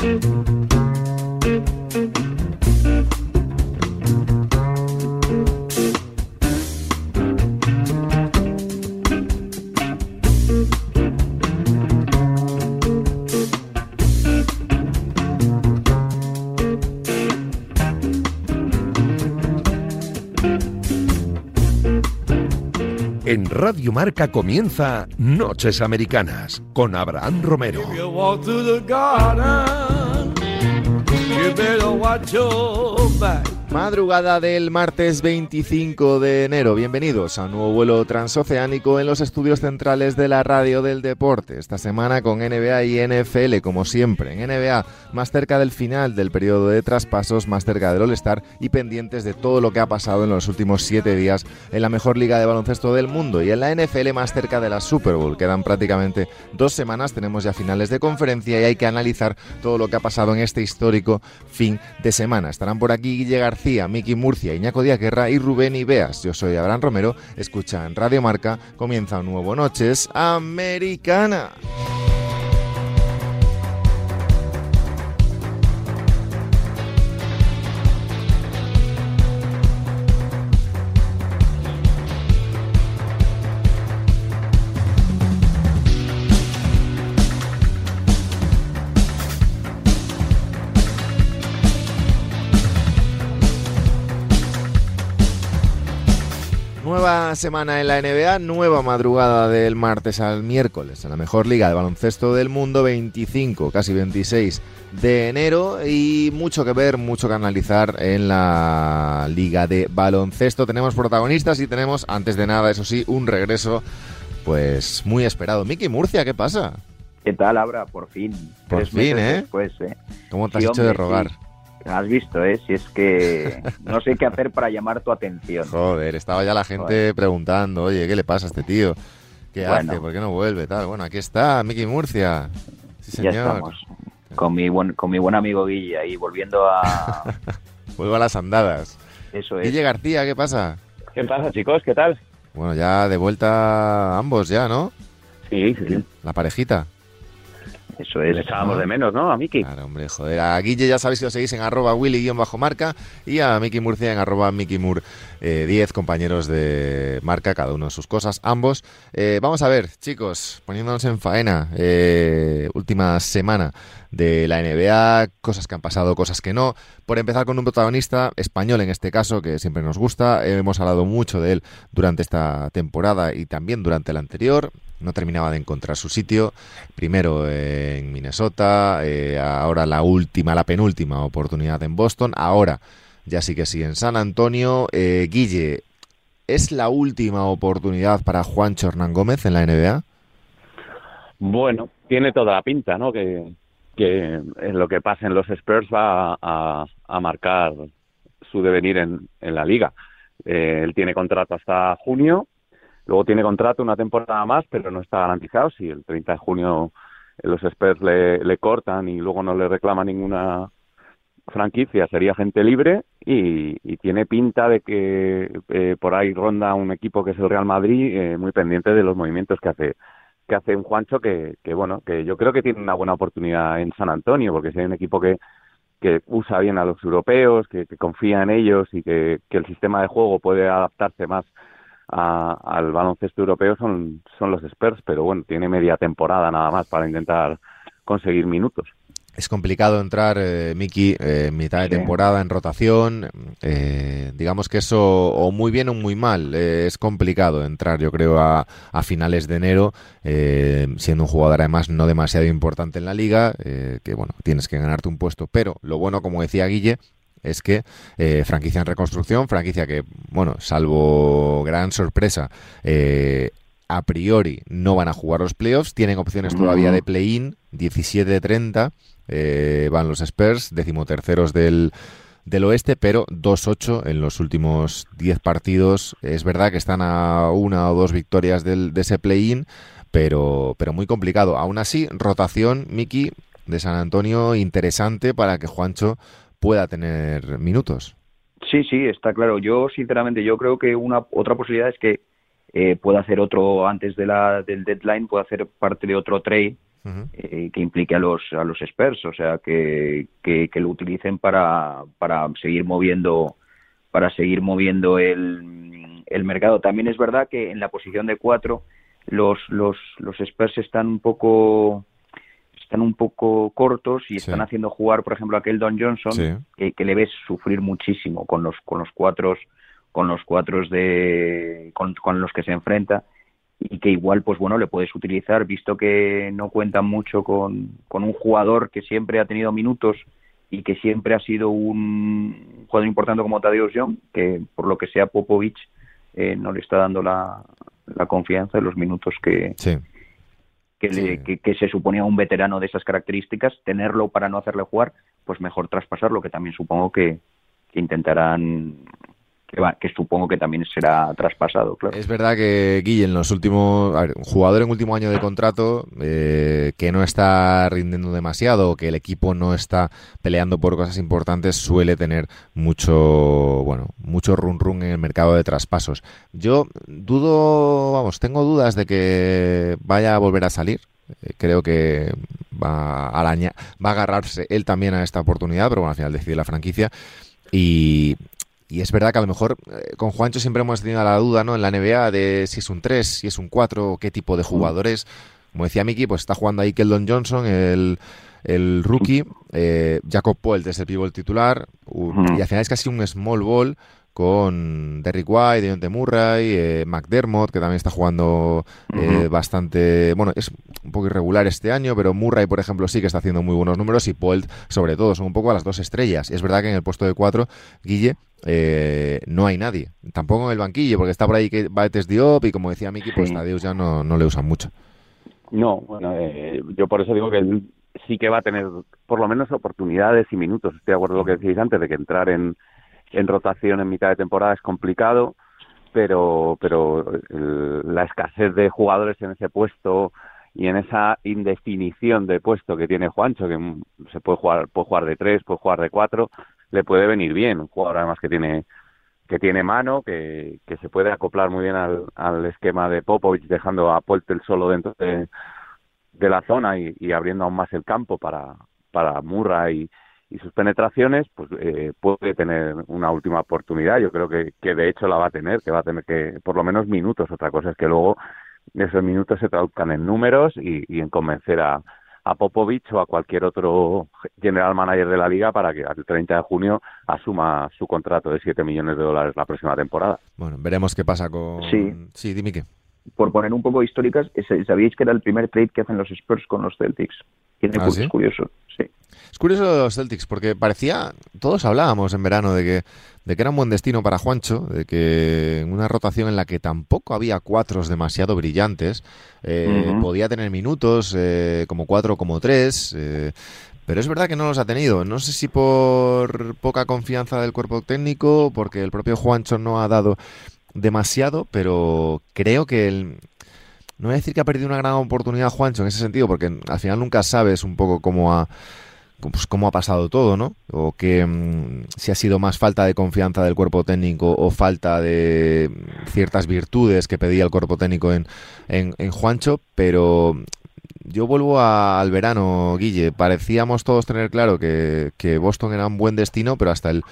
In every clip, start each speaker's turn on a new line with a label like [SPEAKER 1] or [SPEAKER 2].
[SPEAKER 1] thank you En Radio Marca comienza Noches Americanas con Abraham Romero.
[SPEAKER 2] Madrugada del martes 25 de enero. Bienvenidos a un nuevo vuelo transoceánico en los estudios centrales de la radio del deporte. Esta semana con NBA y NFL, como siempre. En NBA, más cerca del final del periodo de traspasos, más cerca del All-Star y pendientes de todo lo que ha pasado en los últimos siete días en la mejor liga de baloncesto del mundo. Y en la NFL, más cerca de la Super Bowl. Quedan prácticamente dos semanas. Tenemos ya finales de conferencia y hay que analizar todo lo que ha pasado en este histórico fin de semana. Estarán por aquí Guille García, Miki Murcia, Iñaco Díaz Guerra y Rubén Ibeas. Yo soy Abraham Romero, escucha en Radio Marca, comienza un nuevo Noches Americana. Nueva semana en la NBA, nueva madrugada del martes al miércoles en la mejor liga de baloncesto del mundo, 25, casi 26 de enero y mucho que ver, mucho que analizar en la liga de baloncesto. Tenemos protagonistas y tenemos, antes de nada, eso sí, un regreso pues muy esperado. Miki Murcia, ¿qué pasa?
[SPEAKER 3] ¿Qué tal, Abra? Por fin.
[SPEAKER 2] Por
[SPEAKER 3] Tres
[SPEAKER 2] fin,
[SPEAKER 3] meses
[SPEAKER 2] ¿eh?
[SPEAKER 3] Después, ¿eh?
[SPEAKER 2] ¿Cómo te has hecho de rogar?
[SPEAKER 3] sí. Has visto, ¿eh? Si es que no sé qué hacer para llamar tu atención.
[SPEAKER 2] Joder, estaba ya la gente preguntando, oye, ¿qué le pasa a este tío? ¿Qué
[SPEAKER 3] Bueno.
[SPEAKER 2] hace? ¿Por qué no vuelve? Tal. Bueno, aquí está, Miki Murcia. Sí,
[SPEAKER 3] ya
[SPEAKER 2] señor.
[SPEAKER 3] estamos. Con mi, buen, con mi buen amigo Guille ahí, volviendo a...
[SPEAKER 2] Vuelvo a las andadas.
[SPEAKER 3] Eso es.
[SPEAKER 2] Guille García, ¿qué pasa?
[SPEAKER 4] ¿Qué pasa, chicos? ¿Qué tal?
[SPEAKER 2] Bueno, ya de vuelta ambos ya, ¿no?
[SPEAKER 4] Sí, sí.
[SPEAKER 2] La parejita.
[SPEAKER 3] Eso es.
[SPEAKER 4] Le echábamos de menos, ¿no? A Miki.
[SPEAKER 2] Claro, hombre, joder. A Guille ya sabéis que lo seguís en arroba willy-marca y a Miki Murcia en arroba mikimur10, compañeros de marca, cada uno sus cosas, ambos. Eh, vamos a ver, chicos, poniéndonos en faena, eh, última semana de la NBA, cosas que han pasado, cosas que no. Por empezar con un protagonista español en este caso, que siempre nos gusta. Hemos hablado mucho de él durante esta temporada y también durante la anterior. No terminaba de encontrar su sitio. Primero en Minnesota, eh, ahora la última, la penúltima oportunidad en Boston. Ahora ya sí que sí en San Antonio. Eh, Guille, ¿es la última oportunidad para Juancho Hernán Gómez en la NBA?
[SPEAKER 4] Bueno, tiene toda la pinta, ¿no? Que, que en lo que pasa en los Spurs va a, marcar su devenir en, la liga. Eh, él tiene contrato hasta junio, luego tiene contrato una temporada más, pero no está garantizado. Si el 30 de junio los Spurs le, cortan y luego no le reclama ninguna franquicia, sería gente libre y, y tiene pinta de que eh, por ahí ronda un equipo que es el Real Madrid eh, muy pendiente de los movimientos que hace que hace un Juancho que, que bueno que yo creo que tiene una buena oportunidad en San Antonio porque si hay un equipo que que usa bien a los europeos, que, confía en ellos y que, que el sistema de juego puede adaptarse más al baloncesto europeo son, son los Spurs, pero bueno, tiene media temporada nada más para intentar conseguir minutos.
[SPEAKER 2] Es complicado entrar, eh, Miki, eh, en mitad de temporada en rotación. eh, digamos que eso, o muy bien o muy mal, eh, es complicado entrar, yo creo, a, a finales de enero, eh, siendo un jugador además no demasiado importante en la liga, eh, que bueno, tienes que ganarte un puesto. Pero lo bueno, como decía Guille, es que eh, franquicia en reconstrucción, franquicia que, bueno, salvo gran sorpresa, eh, a priori no van a jugar los playoffs, tienen opciones todavía de play-in, 17-30, eh, van los Spurs, decimoterceros del, del oeste, pero 2-8 en los últimos 10 partidos. Es verdad que están a una o dos victorias del, de ese play-in, pero, pero muy complicado. Aún así, rotación, Miki, de San Antonio, interesante para que Juancho pueda tener minutos.
[SPEAKER 3] Sí, sí, está claro. Yo, sinceramente, yo creo que una otra posibilidad es que eh, pueda hacer otro, antes de la, del deadline, pueda hacer parte de otro trade eh, que implique a los a los Spurs, o sea, que, que, lo utilicen para, para seguir moviendo para seguir moviendo el, el mercado. También es verdad que en la posición de cuatro los los los Spurs están un poco están un poco cortos y están haciendo jugar, por ejemplo, a Keldon Johnson, que, le ves sufrir muchísimo con los con los cuatro con los cuatro de con, con los que se enfrenta y que igual pues bueno le puedes utilizar visto que no cuentan mucho con, con un jugador que siempre ha tenido minutos y que siempre ha sido un jugador importante como Tadeusz Young que por lo que sea Popovic eh, no le está dando la, la confianza de los minutos que, que, que, se suponía un veterano de esas características tenerlo para no hacerle jugar pues mejor traspasarlo que también supongo que, que intentarán que, supongo que también será traspasado, claro.
[SPEAKER 2] Es verdad que Guille, en los últimos. un jugador en último año de contrato eh, que no está rindiendo demasiado, que el equipo no está peleando por cosas importantes, suele tener mucho, bueno, mucho run run en el mercado de traspasos. Yo dudo, vamos, tengo dudas de que vaya a volver a salir. Eh, creo que va a, va a agarrarse él también a esta oportunidad, pero bueno, al final decide la franquicia. Y, y es verdad que a lo mejor eh, con Juancho siempre hemos tenido la duda, ¿no? En la NBA de si es un 3, si es un 4, qué tipo de jugadores. Como decía Miki, pues está jugando ahí Keldon Johnson, el, el rookie. Eh, Jacob Poelt es el pívot titular. y al final es casi un small ball con Derrick White, Deontay Murray, eh, McDermott, que también está jugando eh, bastante, bueno, es un poco irregular este año, pero Murray, por ejemplo, sí que está haciendo muy buenos números y Poelt, sobre todo, son un poco a las dos estrellas. Es verdad que en el puesto de cuatro, Guille, eh, no hay nadie. Tampoco en el banquillo, porque está por ahí que Baetes Diop y como decía Miki, pues Tadeus ya no, no le usan mucho.
[SPEAKER 4] No, bueno, yo por eso digo que él sí que va a tener por lo menos oportunidades y minutos. Estoy de acuerdo con lo que decís antes de que entrar en en rotación en mitad de temporada es complicado, pero, pero la escasez de jugadores en ese puesto y en esa indefinición de puesto que tiene Juancho, que se puede jugar, puede jugar de tres, puede jugar de cuatro, le puede venir bien. Un jugador además que tiene que tiene mano, que, que se puede acoplar muy bien al, al esquema de Popovich, dejando a Poltel solo dentro de, de la zona y, y, abriendo aún más el campo para, para Murray y, y sus penetraciones, pues eh, puede tener una última oportunidad. Yo creo que, que de hecho la va a tener, que va a tener que por lo menos minutos. Otra cosa es que luego esos minutos se traduzcan en números y, y en convencer a, a Popovich o a cualquier otro general manager de la liga para que al 30 de junio asuma su contrato de 7 millones de dólares la próxima temporada.
[SPEAKER 2] Bueno, veremos qué pasa con...
[SPEAKER 3] Sí,
[SPEAKER 2] sí dime qué.
[SPEAKER 3] Por poner un poco históricas, ¿sabíais que era el primer trade que hacen los Spurs con los Celtics? Tiene
[SPEAKER 2] ¿Ah,
[SPEAKER 3] curioso, sí.
[SPEAKER 2] Es curioso de los Celtics porque parecía, todos hablábamos en verano de que, de que era un buen destino para Juancho, de que en una rotación en la que tampoco había cuatros demasiado brillantes, eh, podía tener minutos eh, como cuatro o como tres, eh, pero es verdad que no los ha tenido. No sé si por poca confianza del cuerpo técnico, porque el propio Juancho no ha dado demasiado, pero creo que el, no voy a decir que ha perdido una gran oportunidad Juancho en ese sentido, porque al final nunca sabes un poco cómo ha pues cómo ha pasado todo, ¿no? O que mm, si ha sido más falta de confianza del cuerpo técnico o falta de ciertas virtudes que pedía el cuerpo técnico en, en, Juancho, pero yo vuelvo al verano, Guille. Parecíamos todos tener claro que, que, Boston era un buen destino, pero hasta el,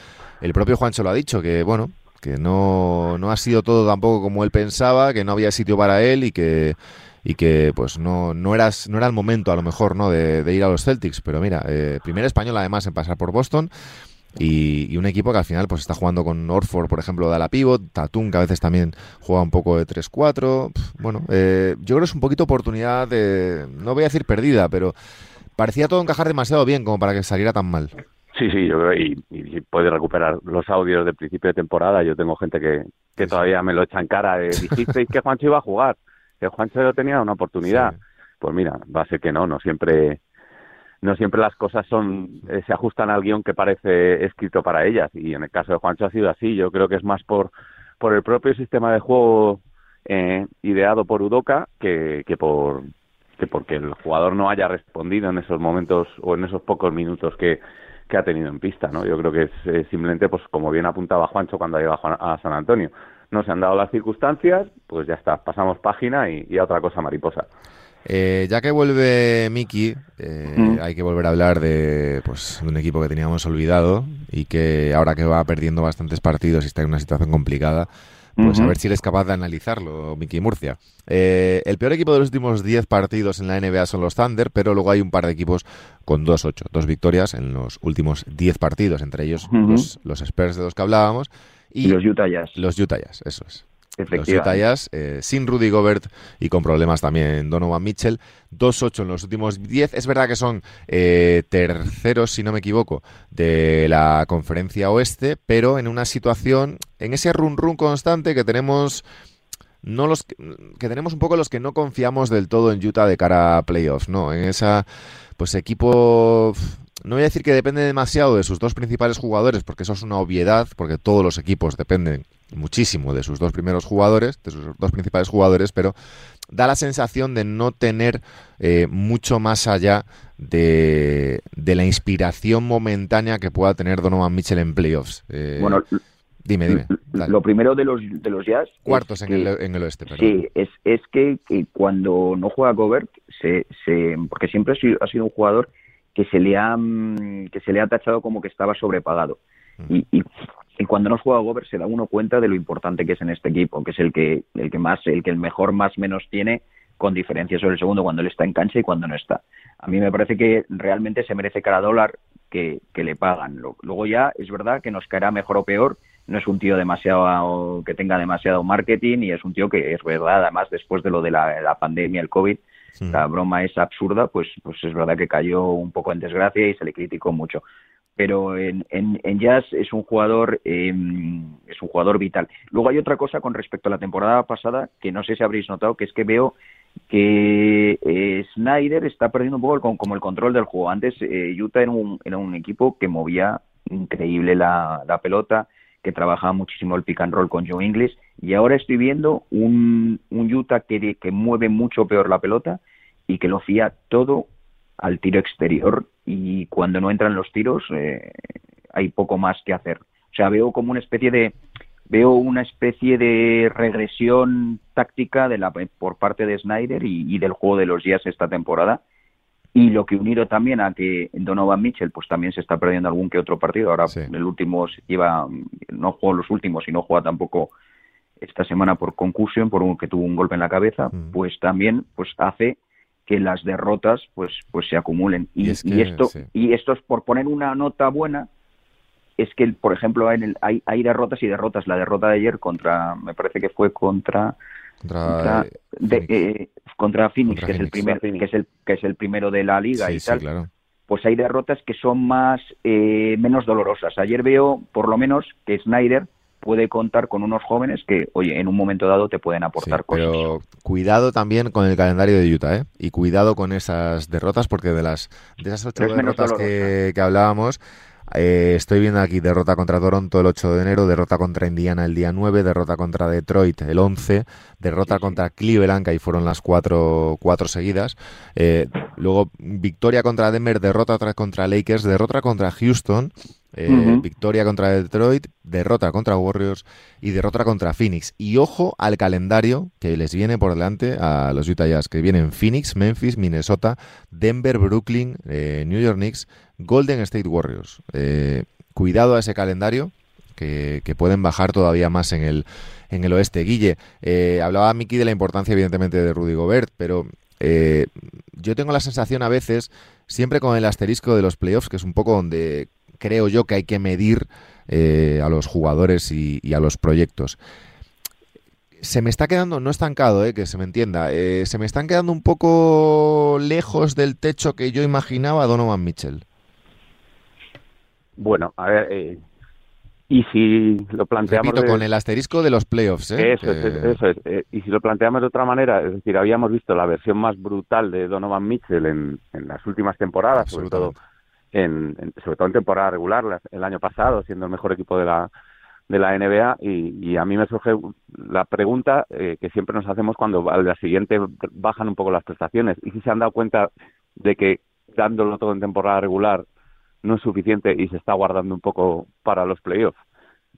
[SPEAKER 2] el propio Juancho lo ha dicho, que bueno, que no, no ha sido todo tampoco como él pensaba, que no había sitio para él y que y que pues no, no, eras, no era el momento a lo mejor no de, ir a los Celtics, pero mira, eh, primer español además en pasar por Boston y, un equipo que al final pues está jugando con Orford, por ejemplo, de la pivot, Tatum que a veces también juega un poco de 3-4, bueno, eh, yo creo que es un poquito oportunidad de, no voy a decir perdida, pero parecía todo encajar demasiado bien como para que saliera tan mal.
[SPEAKER 4] Sí, sí, yo creo y, y puede recuperar los audios del principio de temporada. Yo tengo gente que, que todavía me lo echa en cara. De, Dijisteis que Juancho iba a jugar que Juancho tenía una oportunidad. Pues mira, va a ser que no, no siempre no siempre las cosas son eh, se ajustan al guion que parece escrito para ellas y en el caso de Juancho ha sido así. Yo creo que es más por por el propio sistema de juego eh, ideado por Udoca que, que por que porque el jugador no haya respondido en esos momentos o en esos pocos minutos que, que ha tenido en pista, ¿no? Yo creo que es simplemente, pues como bien apuntaba Juancho cuando llegó a San Antonio, no se han dado las circunstancias, pues ya está, pasamos página y, a otra cosa mariposa.
[SPEAKER 2] Eh, ya que vuelve Miki, eh, mm. hay que volver a hablar de, pues, de un equipo que teníamos olvidado y que ahora que va perdiendo bastantes partidos y está en una situación complicada, pues a ver si eres capaz de analizarlo, Miki Murcia. Eh, el peor equipo de los últimos 10 partidos en la NBA son los Thunder, pero luego hay un par de equipos con 2-8, dos victorias en los últimos 10 partidos, entre ellos los, los Spurs de los que hablábamos.
[SPEAKER 3] Y, los Utah Jazz.
[SPEAKER 2] Los Utah Jazz, eso es. Los Utah Jazz, eh, sin Rudy Gobert y con problemas también Donovan Mitchell. 2-8 en los últimos 10. Es verdad que son eh, terceros, si no me equivoco, de la conferencia oeste, pero en una situación, en ese run-run constante que tenemos no los que, tenemos un poco los que no confiamos del todo en Utah de cara a playoffs, ¿no? En esa pues equipo no voy a decir que depende demasiado de sus dos principales jugadores, porque eso es una obviedad, porque todos los equipos dependen muchísimo de sus dos primeros jugadores, de sus dos principales jugadores, pero da la sensación de no tener eh, mucho más allá de, la inspiración momentánea que pueda tener Donovan Mitchell en playoffs.
[SPEAKER 3] Eh, bueno, dime, dime. Lo primero de los, de los Jazz.
[SPEAKER 2] Cuartos en, el, en, el, oeste, perdón.
[SPEAKER 3] Sí, es, es que, cuando no juega Gobert, se, se, porque siempre ha sido, ha sido un jugador que se le ha mm, que se le ha tachado como que estaba sobrepagado. Y, y, cuando no juega Gobert se da uno cuenta de lo importante que es en este equipo, que es el que el que más el que el mejor más menos tiene con diferencia sobre el segundo cuando él está en cancha y cuando no está. A mí me parece que realmente se merece cada dólar que, que le pagan. Luego ya es verdad que nos caerá mejor o peor. No es un tío demasiado que tenga demasiado marketing y es un tío que es verdad, además después de lo de la, la pandemia, el COVID, la broma es absurda, pues, pues es verdad que cayó un poco en desgracia y se le criticó mucho. Pero en, en, Jazz es un jugador em, es un jugador vital. Luego hay otra cosa con respecto a la temporada pasada que no sé si habréis notado, que es que veo que eh, Snyder está perdiendo un poco como el control del juego. Antes eh, Utah era un, equipo que movía increíble la, la pelota, que trabajaba muchísimo el pick and roll con Joe Ingles y ahora estoy viendo un, Utah que mueve mucho peor la pelota y que lo fía todo al tiro exterior y cuando no entran los tiros eh, hay poco más que hacer. O sea, veo como una especie de veo una especie de regresión táctica de la, por parte de Snyder y, del juego de los días esta temporada y lo que unido también a que Donovan Mitchell pues también se está perdiendo algún que otro partido ahora el último iba no jugó los últimos y no juega tampoco esta semana por conclusión por un que tuvo un golpe en la cabeza mm. pues también pues hace que las derrotas pues pues se acumulen. Y, esto y esto es por poner una nota buena es que por ejemplo hay, hay, derrotas y derrotas. La derrota de ayer contra me parece que fue contra contra, contra Phoenix, que es el primer que es el que es el primero de la liga y tal pues hay derrotas que son más eh, menos dolorosas. Ayer veo por lo menos que Snyder puede contar con unos jóvenes que, oye, en un momento dado te pueden aportar cosas.
[SPEAKER 2] Pero cuidado también con el calendario de Utah, ¿eh? Y cuidado con esas derrotas, porque de las de esas ocho derrotas que, que, hablábamos, eh, estoy viendo aquí derrota contra Toronto el 8 de enero, derrota contra Indiana el día 9, derrota contra Detroit el 11, derrota contra Cleveland, que ahí fueron las cuatro, cuatro seguidas. Eh, luego victoria contra Denver, derrota contra Lakers, derrota contra Houston. Eh, victoria contra Detroit, derrota contra Warriors y derrota contra Phoenix. Y ojo al calendario que les viene por delante a los Utah Jazz, que vienen Phoenix, Memphis, Minnesota, Denver, Brooklyn, New York Knicks, Golden State Warriors. Eh, cuidado a ese calendario, que, pueden bajar todavía más en el, en el oeste. Guille, eh, hablaba Miki de la importancia, evidentemente, de Rudy Gobert, pero eh, yo tengo la sensación a veces, siempre con el asterisco de los playoffs, que es un poco donde creo yo que hay que medir a los jugadores y, a los proyectos se me está quedando, no estancado, eh, que se me entienda, se me están quedando un poco lejos del techo que yo imaginaba Donovan Mitchell.
[SPEAKER 4] Bueno, a ver, eh, y si lo planteamos...
[SPEAKER 2] con el asterisco de los playoffs, ¿eh?
[SPEAKER 4] Eso, es, eso es. Eh, y si lo planteamos de otra manera, es decir, habíamos visto la versión más brutal de Donovan Mitchell en, en las últimas temporadas, sobre todo en, sobre todo en temporada regular, el año pasado, siendo el mejor equipo de la de la NBA y, y a mí me surge la pregunta eh, que siempre nos hacemos cuando al día siguiente bajan un poco las prestaciones y si se han dado cuenta de que dándolo todo en temporada regular no es suficiente y se está guardando un poco para los playoffs.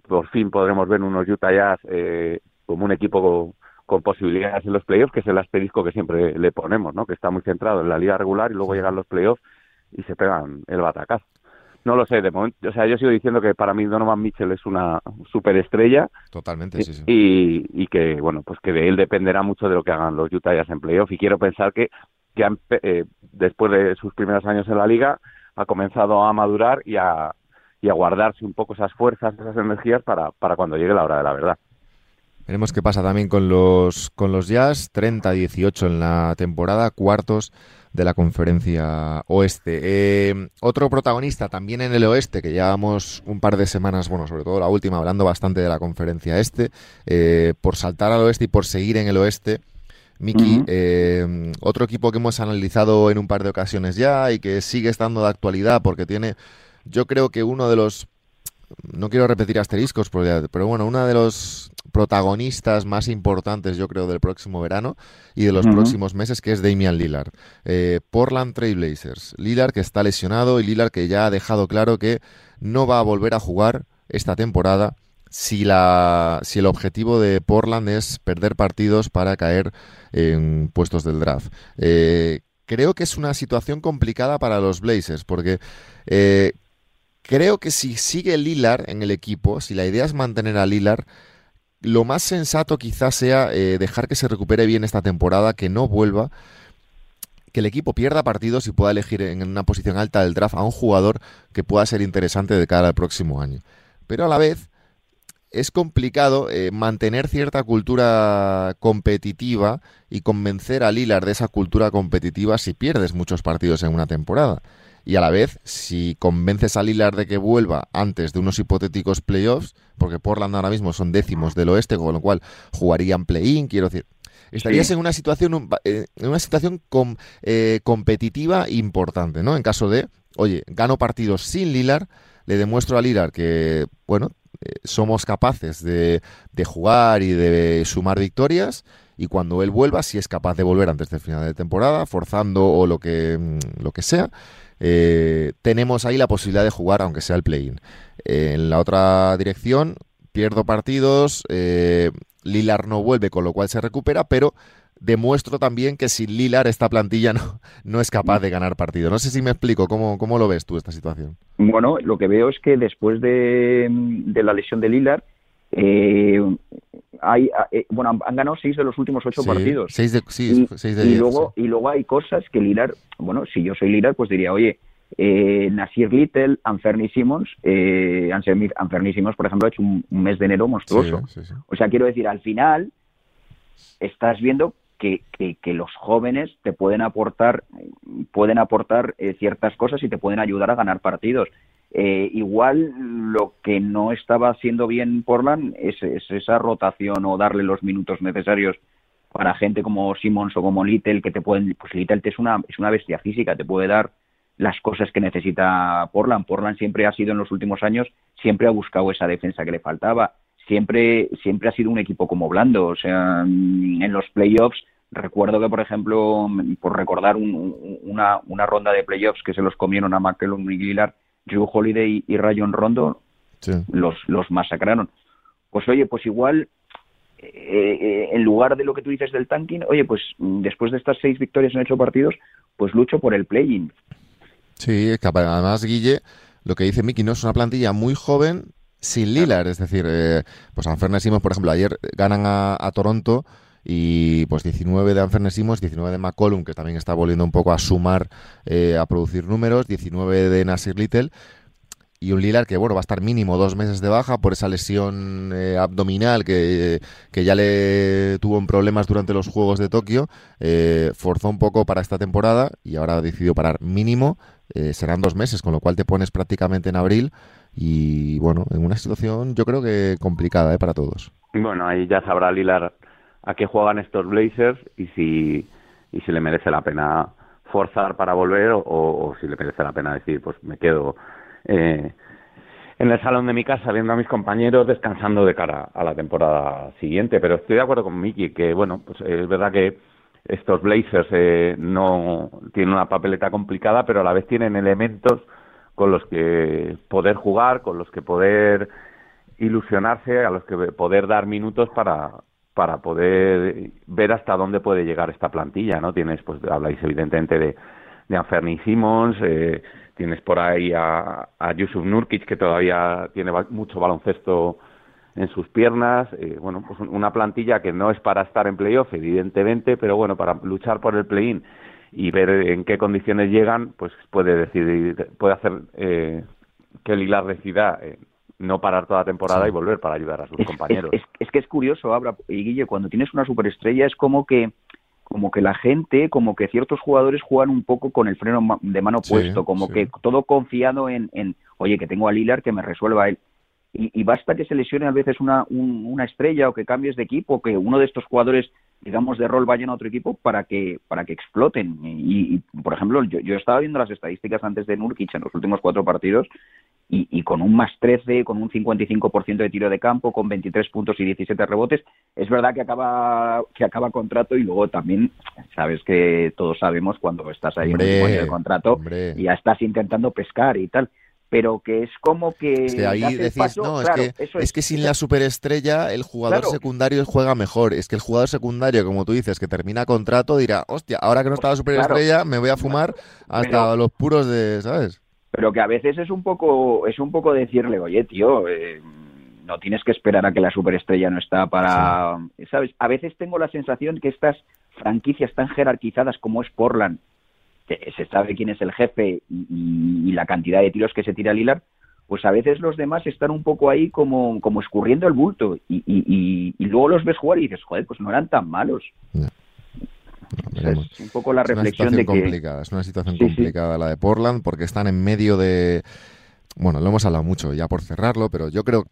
[SPEAKER 4] Por fin podremos ver unos Utah Jazz eh, como un equipo con posibilidades en los playoffs, que es el asterisco que siempre le ponemos, ¿no? Que está muy centrado en la liga regular y luego llegan los playoffs y se pegan el batacazo. No lo sé, de momento, o sea, yo sigo diciendo que para mí Donovan Mitchell es una superestrella.
[SPEAKER 2] Totalmente, sí, sí.
[SPEAKER 4] Y, que, bueno, pues que de él dependerá mucho de lo que hagan los Utah Jazz en playoff. Y quiero pensar que, que eh, después de sus primeros años en la liga ha comenzado a madurar y a, y a guardarse un poco esas fuerzas, esas energías para, para cuando llegue la hora de la verdad.
[SPEAKER 2] Veremos qué pasa también con los, con los Jazz. 30-18 en la temporada, cuartos de la conferencia oeste. Eh, otro protagonista también en el oeste, que llevamos un par de semanas, bueno, sobre todo la última, hablando bastante de la conferencia este, eh, por saltar al oeste y por seguir en el oeste. Miki, eh, otro equipo que hemos analizado en un par de ocasiones ya y que sigue estando de actualidad porque tiene, yo creo que uno de los no quiero repetir asteriscos, pero bueno, uno de los protagonistas más importantes, yo creo, del próximo verano y de los próximos meses, que es Damian Lillard. Eh, Portland Trailblazers. Lillard que está lesionado y Lillard que ya ha dejado claro que no va a volver a jugar esta temporada si, la, si el objetivo de Portland es perder partidos para caer en puestos del draft. Eh, creo que es una situación complicada para los Blazers porque... Eh, Creo que si sigue Lilar en el equipo, si la idea es mantener a Lilar, lo más sensato quizás sea eh, dejar que se recupere bien esta temporada, que no vuelva, que el equipo pierda partidos y pueda elegir en una posición alta del draft a un jugador que pueda ser interesante de cara al próximo año. Pero a la vez es complicado eh, mantener cierta cultura competitiva y convencer a Lilar de esa cultura competitiva si pierdes muchos partidos en una temporada y a la vez, si convences a Lillard de que vuelva antes de unos hipotéticos playoffs, porque Portland ahora mismo son décimos del oeste, con lo cual jugarían play-in, quiero decir, estarías en una situación eh, en una situación eh, competitiva importante, ¿no? En caso de, oye, gano partidos sin Lillard, le demuestro a Lillard que, bueno, eh, somos capaces de, de jugar y de sumar victorias y cuando él vuelva, si es capaz de volver antes del final de temporada, forzando o lo que, mm, lo que sea, eh, tenemos ahí la posibilidad de jugar, aunque sea el play-in. Eh, en la otra dirección, pierdo partidos, eh, Lilar no vuelve, con lo cual se recupera, pero demuestro también que sin Lilar esta plantilla no, no es capaz de ganar partidos. No sé si me explico, ¿cómo, cómo lo ves tú esta situación?
[SPEAKER 3] Bueno, lo que veo es que después de, de la lesión de Lilar, eh, hay, eh, bueno, han ganado seis de los últimos ocho partidos.
[SPEAKER 2] Seis de, sí, y, seis de
[SPEAKER 3] y luego, y luego hay cosas que Lilar, bueno, si yo soy Lilar, pues diría, oye, eh, Nasir Little, Anferni Simmons, eh, Anferni Simmons, por ejemplo, ha hecho un, mes de enero monstruoso. o sea, quiero decir, al final estás viendo que, que, que, los jóvenes te pueden aportar, pueden aportar eh, ciertas cosas y te pueden ayudar a ganar partidos. Eh, igual lo que no estaba haciendo bien Portland es, esa rotación o darle los minutos necesarios para gente como Simmons o como Little que te pueden pues Little es una es una bestia física te puede dar las cosas que necesita Portland. Portland siempre ha sido en los últimos años siempre ha buscado esa defensa que le faltaba siempre siempre ha sido un equipo como blando. O sea en los playoffs recuerdo que por ejemplo por recordar una, una ronda de playoffs que se los comieron a McClellan y Lillard Drew Holiday y Rayon Rondo los, los masacraron. Pues oye, pues igual, eh, eh, en lugar de lo que tú dices del tanking, oye, pues después de estas seis victorias en ocho partidos, pues lucho por el play-in.
[SPEAKER 2] Sí, además, Guille, lo que dice Miki, ¿no? Es una plantilla muy joven sin Lillard, es decir, eh, pues San Simons, por ejemplo, ayer ganan a Toronto y pues 19 de Anfernesimos, 19 de McCollum, que también está volviendo un poco a sumar, eh, a producir números, 19 de Nasir Little, y un Lilar que bueno va a estar mínimo dos meses de baja por esa lesión eh, abdominal que, ya le tuvo en problemas durante los Juegos de Tokio, eh, forzó un poco para esta temporada y ahora ha decidido parar mínimo, serán dos meses, con lo cual te pones prácticamente en abril y bueno, en una situación yo creo que complicada para todos.
[SPEAKER 4] Bueno, ahí ya sabrá Lilar a qué juegan estos Blazers y si, y si le merece la pena forzar para volver o, si le merece la pena decir, pues me quedo eh, en el salón de mi casa viendo a mis compañeros descansando de cara a la temporada siguiente. Pero estoy de acuerdo con Mickey que, bueno, pues es verdad que estos Blazers eh, no tienen una papeleta complicada, pero a la vez tienen elementos con los que poder jugar, con los que poder ilusionarse, a los que poder dar minutos para, para poder ver hasta dónde puede llegar esta plantilla, ¿no? Tienes, pues habláis evidentemente de, de Anferni Simons, eh, tienes por ahí a, a Yusuf Nurkic que todavía tiene mucho baloncesto en sus piernas, eh, bueno, pues una plantilla que no es para estar en playoff, evidentemente, pero bueno, para luchar por el play-in y ver en qué condiciones llegan, pues puede decidir, puede hacer eh, que el Hilar decida eh, no parar toda la temporada y volver para ayudar a sus compañeros.
[SPEAKER 3] Es, que es curioso, Abra y Guille, cuando tienes una superestrella es como que como que la gente, como que ciertos jugadores juegan un poco con el freno de mano puesto, como que todo confiado en, en, oye, que tengo a Lilar que me resuelva él. Y, basta que se lesione a veces una, una estrella o que cambies de equipo, que uno de estos jugadores, digamos, de rol vayan a otro equipo para que, para que exploten. Y, por ejemplo, yo, yo estaba viendo las estadísticas antes de Nurkic en los últimos cuatro partidos y, con un más 13, con un 55% de tiro de campo, con 23 puntos y 17 rebotes, es verdad que acaba que acaba contrato y luego también sabes que todos sabemos cuando estás ahí en el contrato y ya estás intentando pescar y tal pero que es como que...
[SPEAKER 2] ahí decís, no, es, que, es, que sin la superestrella el jugador secundario juega mejor. Es que el jugador secundario, como tú dices, que termina contrato, dirá, hostia, ahora que no está la superestrella, me voy a fumar hasta los puros de, ¿sabes?
[SPEAKER 3] pero que a veces es un poco es un poco decirle oye tío eh, no tienes que esperar a que la superestrella no está para sabes a veces tengo la sensación que estas franquicias tan jerarquizadas como es Portland se sabe quién es el jefe y, la cantidad de tiros que se tira Lilar pues a veces los demás están un poco ahí como, como escurriendo el bulto y, y, luego los ves jugar y dices joder pues no eran tan malos es un poco la reflexión de
[SPEAKER 2] que... complicada, es una situación complicada la de Portland porque están en medio de... Bueno, lo hemos hablado mucho ya por cerrarlo, pero yo creo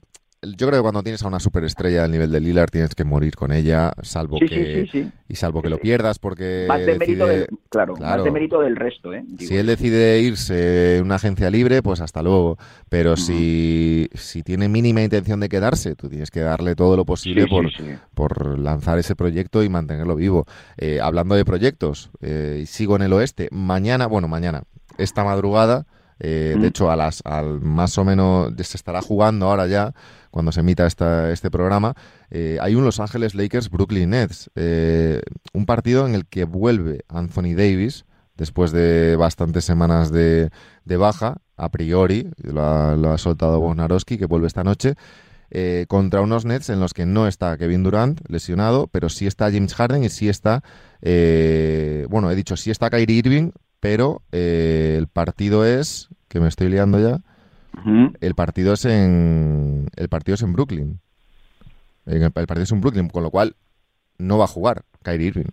[SPEAKER 2] yo creo que cuando tienes a una superestrella del nivel de Lillard tienes que morir con ella, salvo que y salvo que lo pierdas porque
[SPEAKER 3] más de mérito del, claro, más de mérito del resto, ¿eh?
[SPEAKER 2] si él decide irse en una agencia libre, pues hasta luego. Pero si, si tiene mínima intención de quedarse, tú tienes que darle todo lo posible por, por lanzar ese proyecto y mantenerlo vivo. Eh, hablando de proyectos, eh, sigo en el oeste. Mañana, bueno, mañana, esta madrugada. Eh, de hecho, a las al más o menos se estará jugando ahora ya cuando se emita esta, este programa, eh, hay un Los Ángeles Lakers Brooklyn Nets, eh, un partido en el que vuelve Anthony Davis después de bastantes semanas de, baja, a priori, lo ha, soltado Bonarowski, que vuelve esta noche, eh, contra unos Nets en los que no está Kevin Durant lesionado, pero sí está James Harden y sí está, bueno, he dicho sí está Kyrie Irving, pero el partido es, que me estoy liando ya, el partido es en el partido es en Brooklyn. El, partido es en Brooklyn, con lo cual no va a jugar Kyrie Irving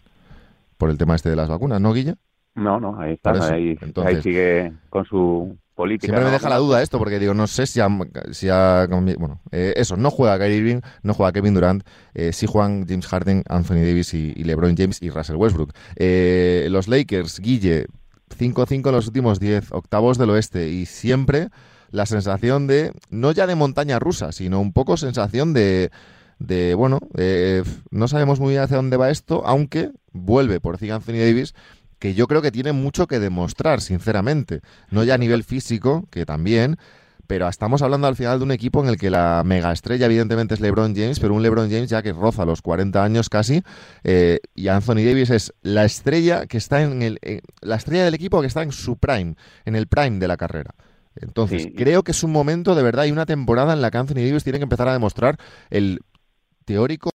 [SPEAKER 2] por el tema este de las vacunas, ¿no, Guilla?
[SPEAKER 4] No, no, ahí está, ahí, sigue con su política.
[SPEAKER 2] Siempre me deja la duda esto, porque digo, no sé si ha... Si bueno, eh, eso, no juega Kyrie Irving, no juega Kevin Durant, eh, sí juegan James Harden, Anthony Davis y, LeBron James y Russell Westbrook. Eh, los Lakers, Guille, 5-5 en los últimos 10, octavos del oeste, y siempre la sensación de, no ya de montaña rusa, sino un poco sensación de, de bueno, eh, no sabemos muy bien hacia dónde va esto, aunque vuelve por decir Anthony Davis, que yo creo que tiene mucho que demostrar, sinceramente. No ya a nivel físico, que también, pero estamos hablando al final de un equipo en el que la mega estrella evidentemente es LeBron James, pero un LeBron James ya que roza los 40 años casi, eh, y Anthony Davis es la estrella que está en el, la estrella del equipo que está en su prime, en el prime de la carrera. Entonces, creo que es un momento de verdad y una temporada en la que Anthony Davis tiene que empezar a demostrar el teórico